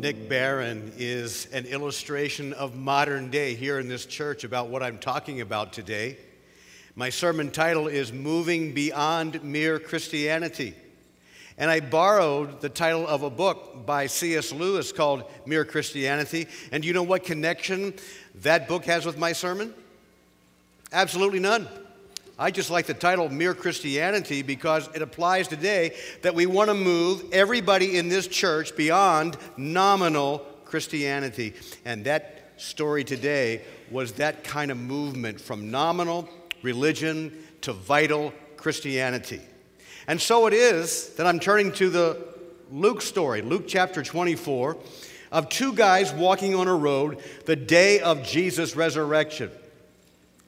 Nick Barron is an illustration of modern day here in this church about what I'm talking about today. My sermon title is Moving Beyond Mere Christianity. And I borrowed the title of a book by C.S. Lewis called Mere Christianity. And you know what connection that book has with my sermon? Absolutely none. I just like the title Mere Christianity because it applies today that we want to move everybody in this church beyond nominal Christianity. And that story today was that kind of movement from nominal religion to vital Christianity. And so it is that I'm turning to the Luke story, Luke chapter 24, of two guys walking on a road the day of Jesus' resurrection.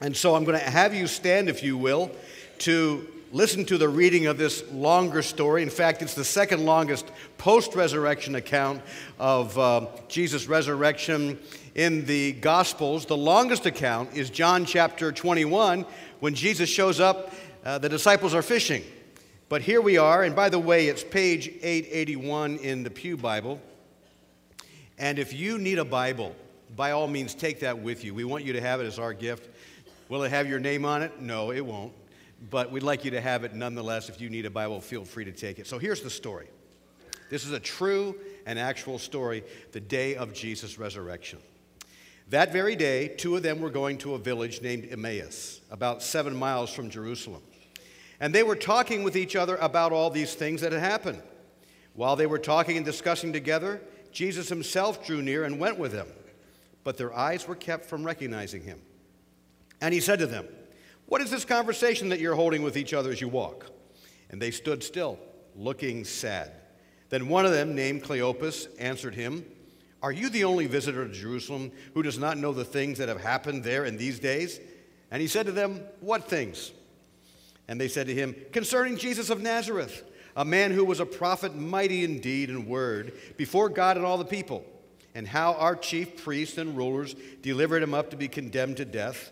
And so I'm going to have you stand, if you will, to listen to the reading of this longer story. In fact, it's the second longest post resurrection account of uh, Jesus' resurrection in the Gospels. The longest account is John chapter 21, when Jesus shows up, uh, the disciples are fishing. But here we are, and by the way, it's page 881 in the Pew Bible. And if you need a Bible, by all means, take that with you. We want you to have it as our gift. Will it have your name on it? No, it won't. But we'd like you to have it nonetheless. If you need a Bible, feel free to take it. So here's the story this is a true and actual story the day of Jesus' resurrection. That very day, two of them were going to a village named Emmaus, about seven miles from Jerusalem. And they were talking with each other about all these things that had happened. While they were talking and discussing together, Jesus himself drew near and went with them. But their eyes were kept from recognizing him. And he said to them, What is this conversation that you're holding with each other as you walk? And they stood still, looking sad. Then one of them, named Cleopas, answered him, Are you the only visitor to Jerusalem who does not know the things that have happened there in these days? And he said to them, What things? And they said to him, Concerning Jesus of Nazareth, a man who was a prophet, mighty in deed and word, before God and all the people, and how our chief priests and rulers delivered him up to be condemned to death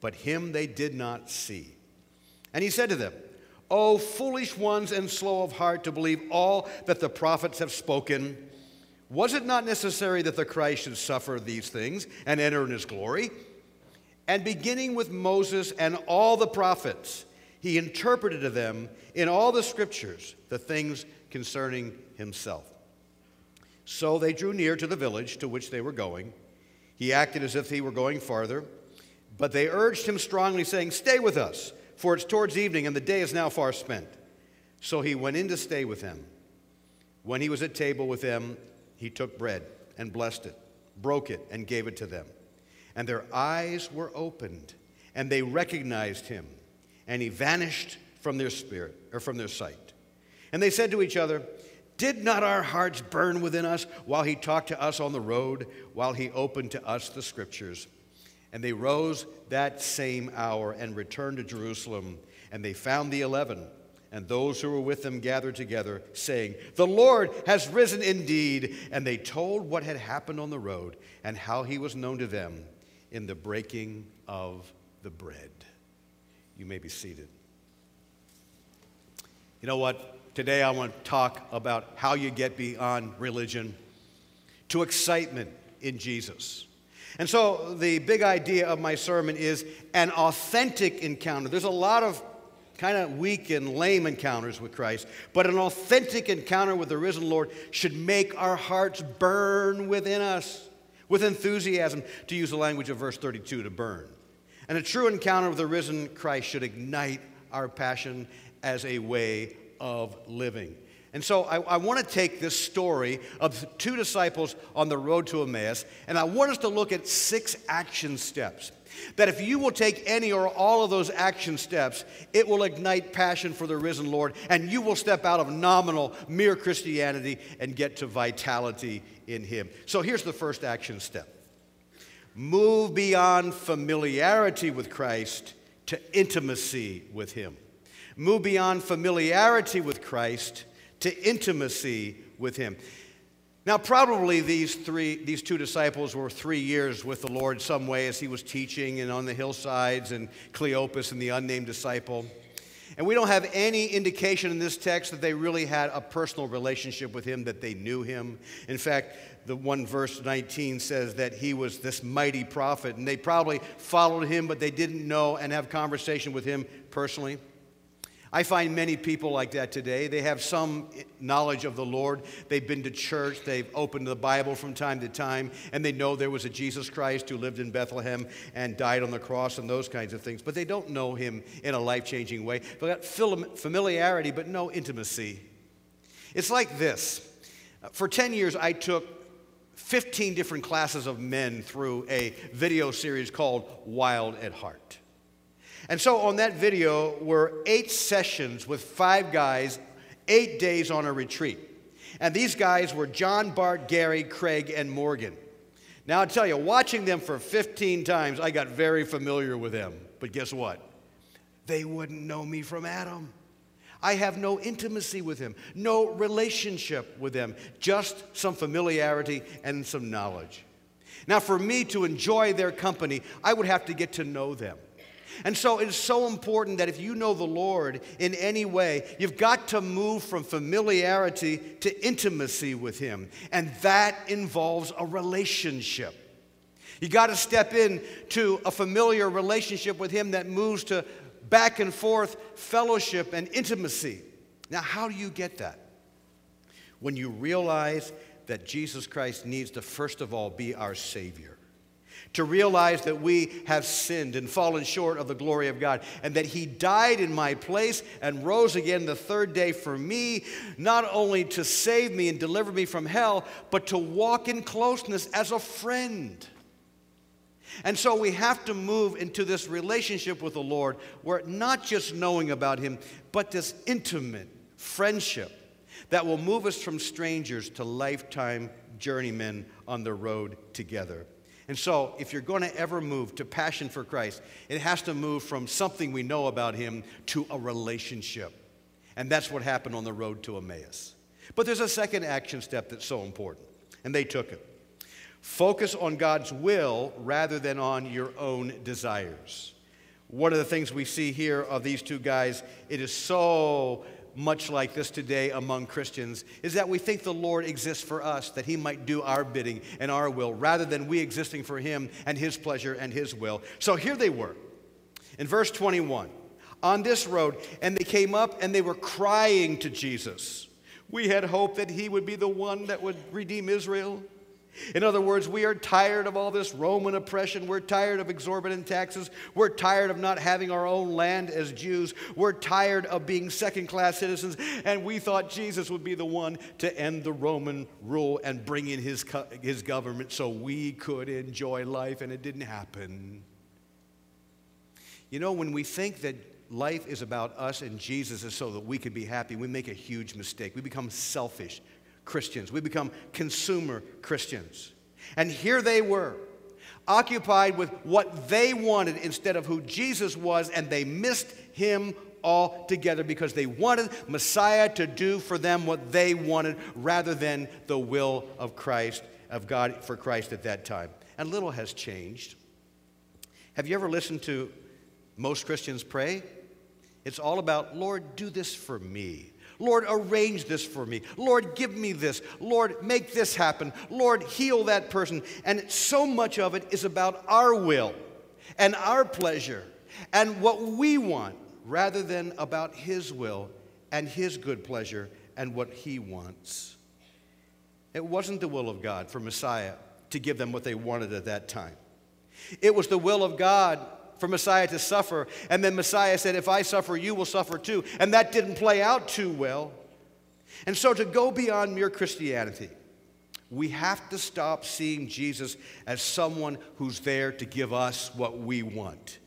but him they did not see. And he said to them, O foolish ones and slow of heart to believe all that the prophets have spoken. Was it not necessary that the Christ should suffer these things and enter in his glory? And beginning with Moses and all the prophets, he interpreted to them in all the scriptures the things concerning himself. So they drew near to the village to which they were going. He acted as if he were going farther but they urged him strongly, saying, Stay with us, for it's towards evening, and the day is now far spent. So he went in to stay with them. When he was at table with them, he took bread and blessed it, broke it, and gave it to them. And their eyes were opened, and they recognized him, and he vanished from their spirit, or from their sight. And they said to each other, Did not our hearts burn within us while he talked to us on the road, while he opened to us the scriptures? And they rose that same hour and returned to Jerusalem. And they found the eleven and those who were with them gathered together, saying, The Lord has risen indeed. And they told what had happened on the road and how he was known to them in the breaking of the bread. You may be seated. You know what? Today I want to talk about how you get beyond religion to excitement in Jesus. And so, the big idea of my sermon is an authentic encounter. There's a lot of kind of weak and lame encounters with Christ, but an authentic encounter with the risen Lord should make our hearts burn within us with enthusiasm, to use the language of verse 32, to burn. And a true encounter with the risen Christ should ignite our passion as a way of living. And so I, I want to take this story of two disciples on the road to Emmaus, and I want us to look at six action steps. That if you will take any or all of those action steps, it will ignite passion for the risen Lord, and you will step out of nominal, mere Christianity and get to vitality in Him. So here's the first action step move beyond familiarity with Christ to intimacy with Him. Move beyond familiarity with Christ to intimacy with Him. Now, probably these three, these two disciples were three years with the Lord some way as he was teaching and on the hillsides, and Cleopas and the unnamed disciple. And we don't have any indication in this text that they really had a personal relationship with him, that they knew him. In fact, the one verse 19 says that he was this mighty prophet, and they probably followed him, but they didn't know and have conversation with him personally. I find many people like that today. They have some knowledge of the Lord. They've been to church, they've opened the Bible from time to time, and they know there was a Jesus Christ who lived in Bethlehem and died on the cross and those kinds of things. But they don't know him in a life changing way. They've got familiarity, but no intimacy. It's like this for 10 years, I took 15 different classes of men through a video series called Wild at Heart. And so on that video were eight sessions with five guys, eight days on a retreat. And these guys were John, Bart, Gary, Craig, and Morgan. Now, i tell you, watching them for 15 times, I got very familiar with them. But guess what? They wouldn't know me from Adam. I have no intimacy with him, no relationship with them, just some familiarity and some knowledge. Now, for me to enjoy their company, I would have to get to know them. And so it's so important that if you know the Lord in any way, you've got to move from familiarity to intimacy with Him. And that involves a relationship. You got to step into a familiar relationship with Him that moves to back and forth fellowship and intimacy. Now, how do you get that? When you realize that Jesus Christ needs to, first of all, be our Savior to realize that we have sinned and fallen short of the glory of God, and that He died in my place and rose again the third day for me, not only to save me and deliver me from hell, but to walk in closeness as a friend. And so we have to move into this relationship with the Lord where not just knowing about Him, but this intimate friendship that will move us from strangers to lifetime journeymen on the road together. And so, if you're going to ever move to passion for Christ, it has to move from something we know about Him to a relationship. And that's what happened on the road to Emmaus. But there's a second action step that's so important, and they took it. Focus on God's will rather than on your own desires. One of the things we see here of these two guys, it is so much like this today among Christians is that we think the Lord exists for us, that He might do our bidding and our will, rather than we existing for Him and His pleasure and His will. So here they were in verse 21 on this road, and they came up and they were crying to Jesus. We had hoped that He would be the one that would redeem Israel. In other words, we are tired of all this Roman oppression. We're tired of exorbitant taxes. We're tired of not having our own land as Jews. We're tired of being second class citizens. And we thought Jesus would be the one to end the Roman rule and bring in his, his government so we could enjoy life, and it didn't happen. You know, when we think that life is about us and Jesus is so that we can be happy, we make a huge mistake. We become selfish. Christians. We become consumer Christians. And here they were, occupied with what they wanted instead of who Jesus was, and they missed him altogether because they wanted Messiah to do for them what they wanted rather than the will of Christ, of God for Christ at that time. And little has changed. Have you ever listened to most Christians pray? It's all about, Lord, do this for me. Lord, arrange this for me. Lord, give me this. Lord, make this happen. Lord, heal that person. And so much of it is about our will and our pleasure and what we want rather than about His will and His good pleasure and what He wants. It wasn't the will of God for Messiah to give them what they wanted at that time. It was the will of God for Messiah to suffer. And then Messiah said, If I suffer, you will suffer too. And that didn't play out too well. And so, to go beyond mere Christianity, we have to stop seeing Jesus as someone who's there to give us what we want.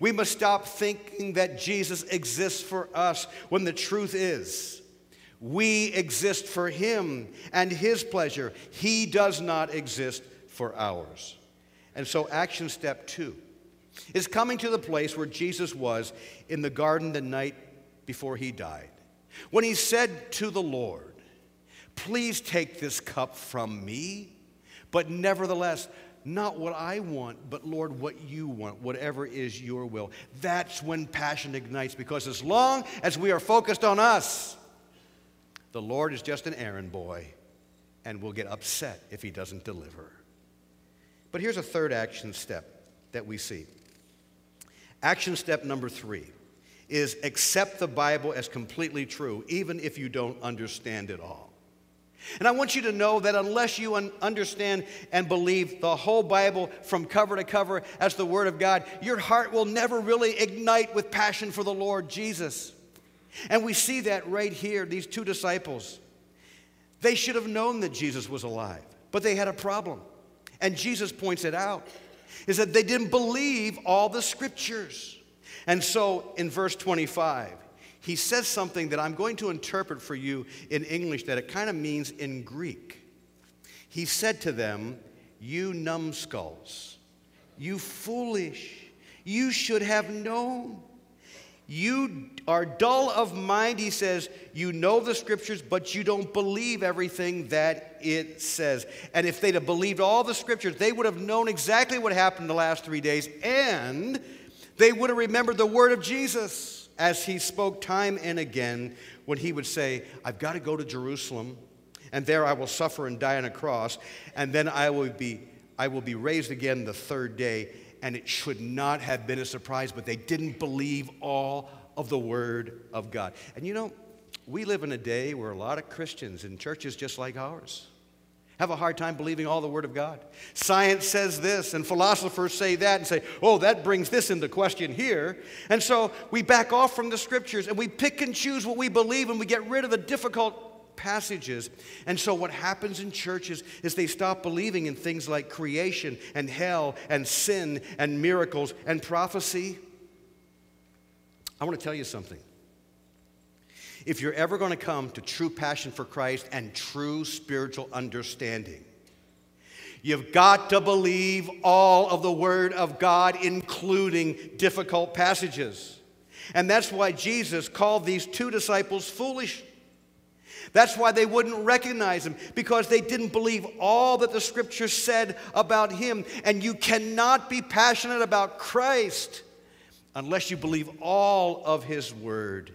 We must stop thinking that Jesus exists for us when the truth is we exist for him and his pleasure. He does not exist for ours. And so, action step two is coming to the place where Jesus was in the garden the night before he died. When he said to the Lord, Please take this cup from me, but nevertheless, not what I want, but Lord, what you want, whatever is your will. That's when passion ignites, because as long as we are focused on us, the Lord is just an errand boy and will get upset if he doesn't deliver. But here's a third action step that we see. Action step number three is accept the Bible as completely true, even if you don't understand it all. And I want you to know that unless you un- understand and believe the whole Bible from cover to cover as the Word of God, your heart will never really ignite with passion for the Lord Jesus. And we see that right here, these two disciples. They should have known that Jesus was alive, but they had a problem. And Jesus points it out is that they didn't believe all the scriptures. And so in verse 25, he says something that I'm going to interpret for you in English that it kind of means in Greek. He said to them, You numbskulls, you foolish, you should have known. You are dull of mind, he says. You know the scriptures, but you don't believe everything that it says. And if they'd have believed all the scriptures, they would have known exactly what happened the last three days, and they would have remembered the word of Jesus as he spoke time and again when he would say, I've got to go to Jerusalem, and there I will suffer and die on a cross, and then I will be, I will be raised again the third day and it should not have been a surprise, but they didn't believe all of the Word of God. And you know, we live in a day where a lot of Christians in churches just like ours have a hard time believing all the Word of God. Science says this, and philosophers say that, and say, oh, that brings this into question here. And so we back off from the Scriptures and we pick and choose what we believe and we get rid of the difficult passages. And so, what happens in churches is they stop believing in things like creation and hell and sin and miracles and prophecy. I want to tell you something. If you're ever going to come to true passion for Christ and true spiritual understanding, You've got to believe all of the Word of God, including difficult passages. And that's why Jesus called these two disciples foolish. That's why they wouldn't recognize him, because they didn't believe all that the scripture said about him. And you cannot be passionate about Christ unless you believe all of his word.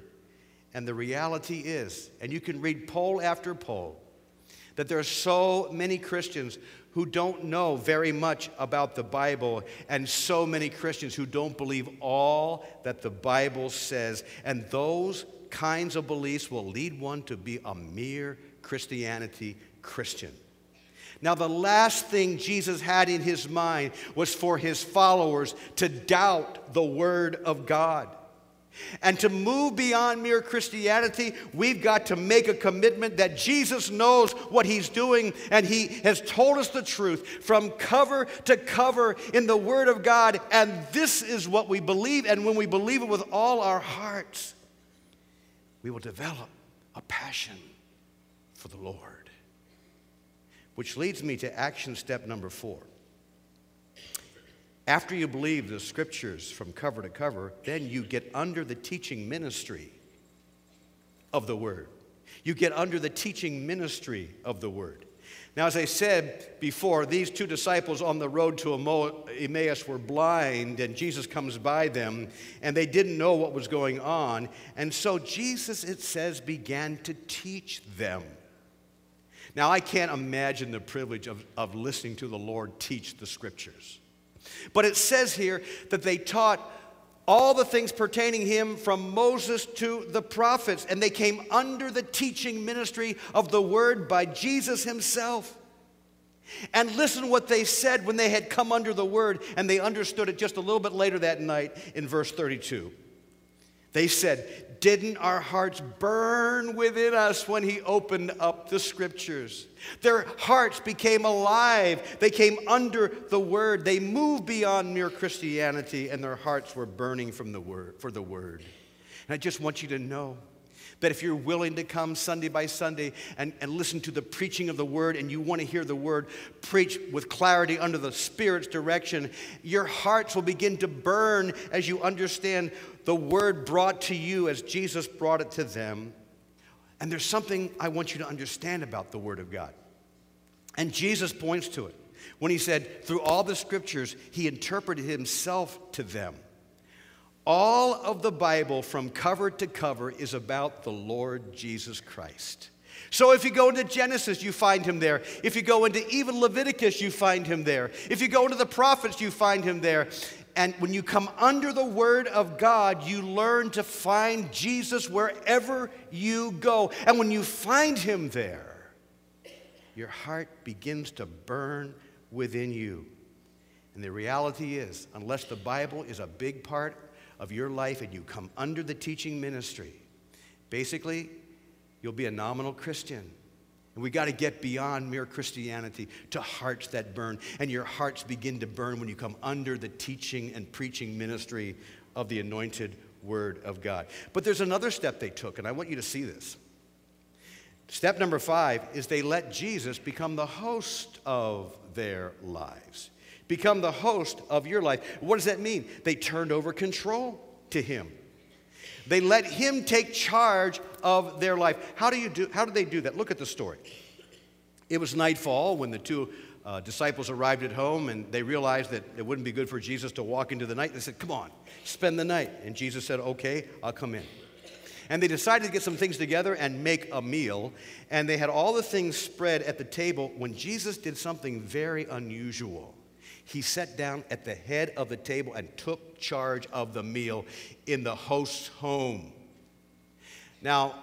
And the reality is, and you can read poll after poll, that there are so many Christians who don't know very much about the Bible, and so many Christians who don't believe all that the Bible says. And those kinds of beliefs will lead one to be a mere Christianity Christian. Now, the last thing Jesus had in his mind was for his followers to doubt the Word of God. And to move beyond mere Christianity, we've got to make a commitment that Jesus knows what he's doing and he has told us the truth from cover to cover in the Word of God. And this is what we believe. And when we believe it with all our hearts, we will develop a passion for the Lord. Which leads me to action step number four. After you believe the scriptures from cover to cover, then you get under the teaching ministry of the Word. You get under the teaching ministry of the Word. Now, as I said before, these two disciples on the road to Emmaus were blind, and Jesus comes by them, and they didn't know what was going on. And so Jesus, it says, began to teach them. Now, I can't imagine the privilege of, of listening to the Lord teach the scriptures. But it says here that they taught all the things pertaining him from Moses to the prophets, and they came under the teaching ministry of the word by Jesus himself. And listen what they said when they had come under the word and they understood it just a little bit later that night in verse 32. They said, Didn't our hearts burn within us when he opened up the scriptures? Their hearts became alive. They came under the word. They moved beyond mere Christianity, and their hearts were burning from the word, for the word. And I just want you to know that if you're willing to come Sunday by Sunday and, and listen to the preaching of the word and you want to hear the word preached with clarity under the Spirit's direction, your hearts will begin to burn as you understand the word brought to you as Jesus brought it to them. And there's something I want you to understand about the word of God. And Jesus points to it when he said, through all the scriptures, he interpreted himself to them. All of the Bible, from cover to cover, is about the Lord Jesus Christ. So if you go into Genesis, you find him there. If you go into even Leviticus, you find him there. If you go into the prophets, you find him there. And when you come under the Word of God, you learn to find Jesus wherever you go. And when you find him there, your heart begins to burn within you. And the reality is, unless the Bible is a big part of your life and you come under the teaching ministry, basically, you'll be a nominal Christian. And we got to get beyond mere Christianity to hearts that burn. And your hearts begin to burn when you come under the teaching and preaching ministry of the anointed Word of God. But there's another step they took, and I want you to see this. Step number five is they let Jesus become the host of their lives become the host of your life. What does that mean? They turned over control to him. They let him take charge of their life. How do you do how do they do that? Look at the story. It was nightfall when the two uh, disciples arrived at home and they realized that it wouldn't be good for Jesus to walk into the night. They said, Come on, spend the night. And Jesus said, Okay, I'll come in. And they decided to get some things together and make a meal. And they had all the things spread at the table when Jesus did something very unusual he sat down at the head of the table and took charge of the meal in the host's home. Now,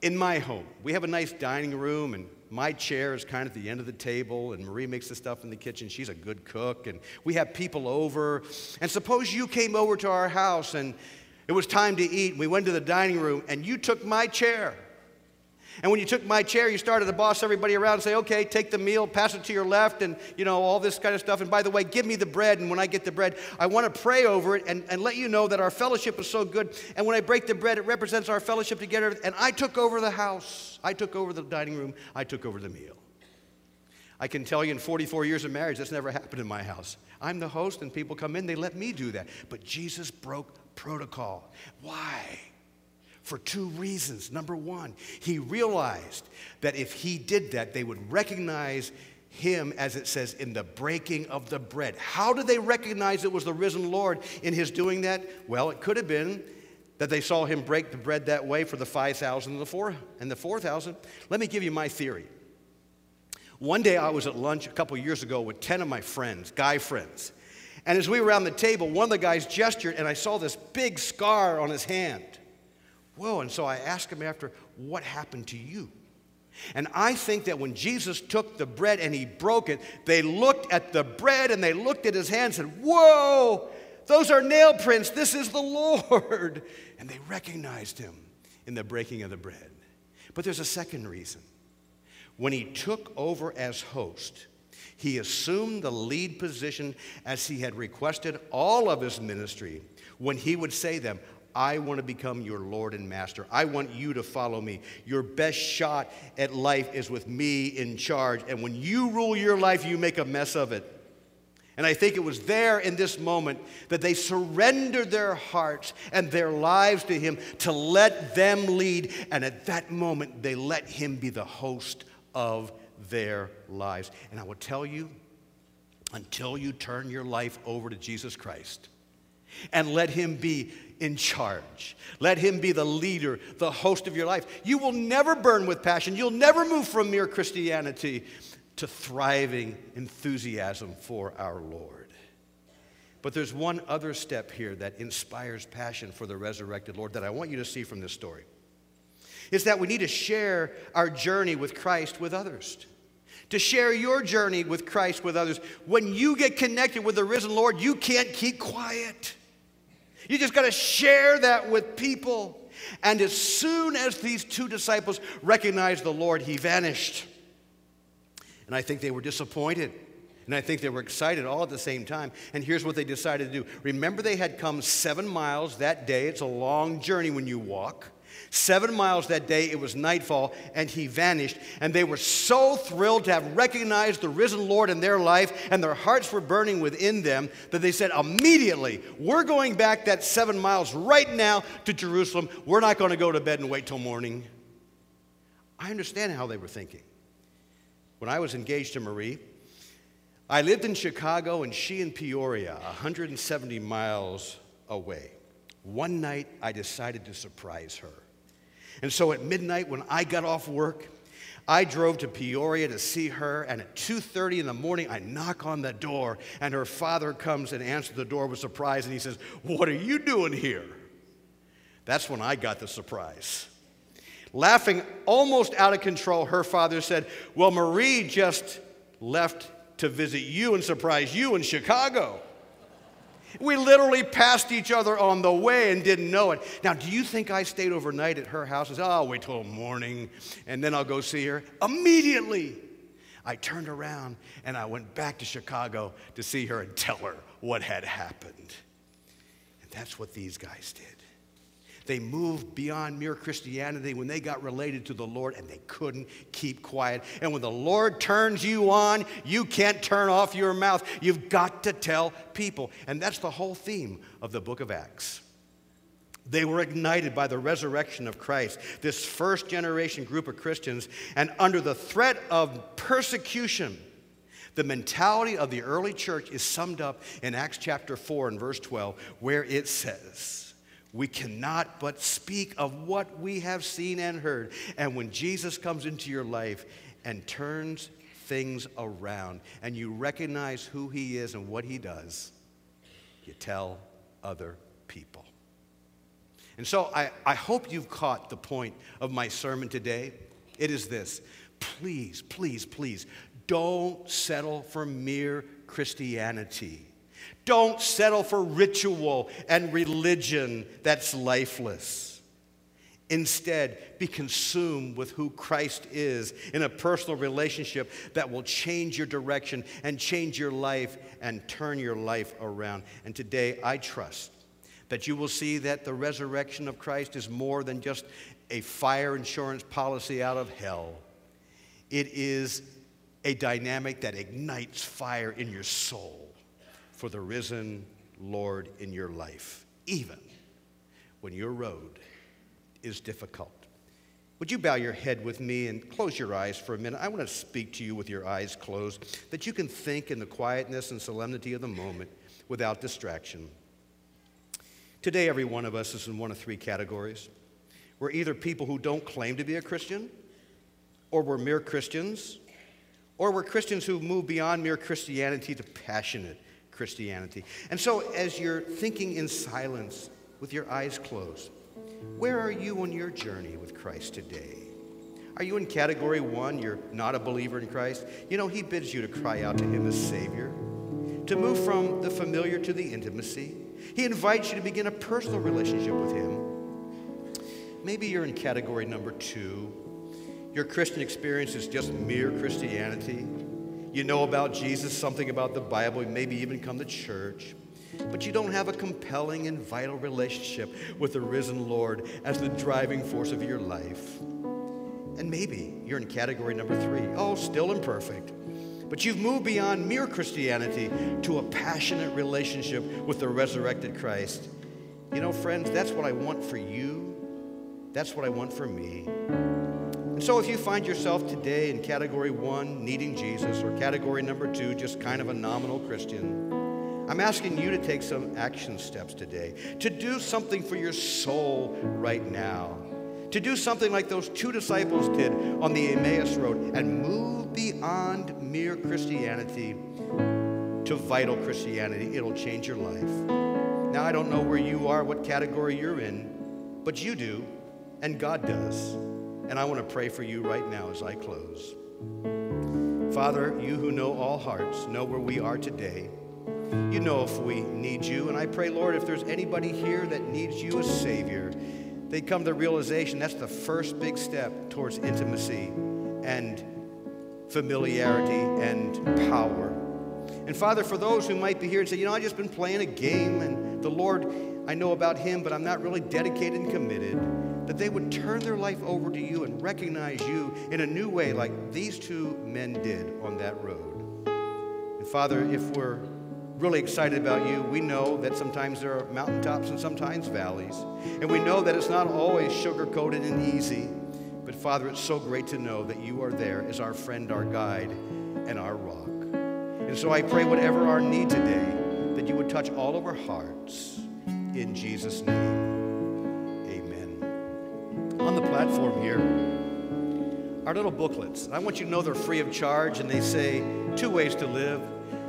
in my home, we have a nice dining room, and my chair is kind of at the end of the table, and Marie makes the stuff in the kitchen. She's a good cook, and we have people over. And suppose you came over to our house and it was time to eat, and we went to the dining room, and you took my chair. And when you took my chair, you started to boss everybody around and say, okay, take the meal, pass it to your left, and you know, all this kind of stuff. And by the way, give me the bread. And when I get the bread, I want to pray over it and, and let you know that our fellowship is so good. And when I break the bread, it represents our fellowship together. And I took over the house, I took over the dining room, I took over the meal. I can tell you in 44 years of marriage, that's never happened in my house. I'm the host, and people come in, they let me do that. But Jesus broke protocol. Why? For two reasons. Number one, he realized that if he did that, they would recognize him, as it says, in the breaking of the bread. How did they recognize it was the risen Lord in his doing that? Well, it could have been that they saw him break the bread that way for the 5,000 and the 4 and the 4,000. Let me give you my theory. One day I was at lunch a couple years ago with 10 of my friends, guy friends. And as we were around the table, one of the guys gestured and I saw this big scar on his hand. Whoa. And so I asked him after, What happened to you? And I think that when Jesus took the bread and he broke it, they looked at the bread and they looked at his hands and said, Whoa, those are nail prints. This is the Lord. And they recognized him in the breaking of the bread. But there's a second reason. When he took over as host, he assumed the lead position as he had requested all of his ministry when he would say them, I want to become your Lord and Master. I want you to follow me. Your best shot at life is with me in charge. And when you rule your life, you make a mess of it. And I think it was there in this moment that they surrendered their hearts and their lives to Him to let them lead. And at that moment, they let Him be the host of their lives. And I will tell you, until you turn your life over to Jesus Christ and let Him be in charge. Let him be the leader, the host of your life. You will never burn with passion. You'll never move from mere Christianity to thriving enthusiasm for our Lord. But there's one other step here that inspires passion for the resurrected Lord that I want you to see from this story. Is that we need to share our journey with Christ with others. To share your journey with Christ with others. When you get connected with the risen Lord, you can't keep quiet. You just got to share that with people. And as soon as these two disciples recognized the Lord, he vanished. And I think they were disappointed. And I think they were excited all at the same time. And here's what they decided to do. Remember, they had come seven miles that day. It's a long journey when you walk. Seven miles that day, it was nightfall, and he vanished. And they were so thrilled to have recognized the risen Lord in their life, and their hearts were burning within them, that they said, immediately, we're going back that seven miles right now to Jerusalem. We're not going to go to bed and wait till morning. I understand how they were thinking. When I was engaged to Marie, I lived in Chicago and she in Peoria, 170 miles away. One night, I decided to surprise her. And so at midnight, when I got off work, I drove to Peoria to see her, and at 2:30 in the morning, I knock on the door, and her father comes and answers the door with surprise, and he says, "What are you doing here?" That's when I got the surprise. Laughing almost out of control, her father said, Well, Marie just left to visit you and surprise you in Chicago. We literally passed each other on the way and didn't know it. Now, do you think I stayed overnight at her house and said, oh, I'll wait till morning and then I'll go see her? Immediately, I turned around and I went back to Chicago to see her and tell her what had happened. And that's what these guys did. They moved beyond mere Christianity when they got related to the Lord and they couldn't keep quiet. And when the Lord turns you on, you can't turn off your mouth. You've got to tell people. And that's the whole theme of the book of Acts. They were ignited by the resurrection of Christ, this first generation group of Christians, and under the threat of persecution. The mentality of the early church is summed up in Acts chapter 4 and verse 12, where it says, we cannot but speak of what we have seen and heard. And when Jesus comes into your life and turns things around, and you recognize who he is and what he does, you tell other people. And so I, I hope you've caught the point of my sermon today. It is this please, please, please, don't settle for mere Christianity. Don't settle for ritual and religion that's lifeless. Instead, be consumed with who Christ is in a personal relationship that will change your direction and change your life and turn your life around. And today, I trust that you will see that the resurrection of Christ is more than just a fire insurance policy out of hell. It is a dynamic that ignites fire in your soul for the risen Lord in your life, even when your road is difficult. Would you bow your head with me and close your eyes for a minute? I want to speak to you with your eyes closed, that you can think in the quietness and solemnity of the moment without distraction. Today, every one of us is in one of three categories. We're either people who don't claim to be a Christian, or we're mere Christians, or we're Christians who move beyond mere Christianity to passionate Christianity. And so, as you're thinking in silence with your eyes closed, where are you on your journey with Christ today? Are you in category one? You're not a believer in Christ? You know, He bids you to cry out to Him as Savior, to move from the familiar to the intimacy. He invites you to begin a personal relationship with Him. Maybe you're in category number two. Your Christian experience is just mere Christianity. You know about Jesus, something about the Bible, maybe even come to church, but you don't have a compelling and vital relationship with the risen Lord as the driving force of your life. And maybe you're in category number three. Oh, still imperfect. But you've moved beyond mere Christianity to a passionate relationship with the resurrected Christ. You know, friends, that's what I want for you. That's what I want for me. So if you find yourself today in category one, needing Jesus, or category number two, just kind of a nominal Christian, I'm asking you to take some action steps today, to do something for your soul right now, to do something like those two disciples did on the Emmaus Road and move beyond mere Christianity to vital Christianity. It'll change your life. Now, I don't know where you are, what category you're in, but you do, and God does. And I want to pray for you right now as I close. Father, you who know all hearts, know where we are today. You know if we need you. And I pray, Lord, if there's anybody here that needs you as Savior, they come to the realization that's the first big step towards intimacy and familiarity and power. And Father, for those who might be here and say, you know, I've just been playing a game and the Lord, I know about Him, but I'm not really dedicated and committed, that they would turn their life over to you and recognize you in a new way, like these two men did on that road. And Father, if we're really excited about you, we know that sometimes there are mountaintops and sometimes valleys. And we know that it's not always sugar coated and easy. But Father, it's so great to know that you are there as our friend, our guide, and our rock. And so I pray, whatever our need today, that you would touch all of our hearts. In Jesus' name. On the platform here, our little booklets. I want you to know they're free of charge, and they say two ways to live.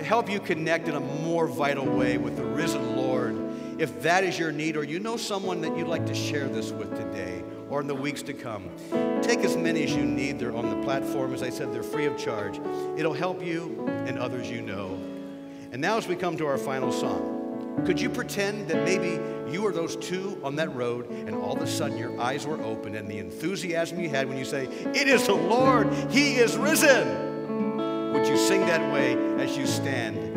Help you connect in a more vital way with the risen Lord. If that is your need, or you know someone that you'd like to share this with today, or in the weeks to come. Take as many as you need. They're on the platform. As I said, they're free of charge. It'll help you and others you know. And now, as we come to our final song, could you pretend that maybe you were those two on that road and all of a sudden your eyes were open and the enthusiasm you had when you say, It is the Lord, He is risen? Would you sing that way as you stand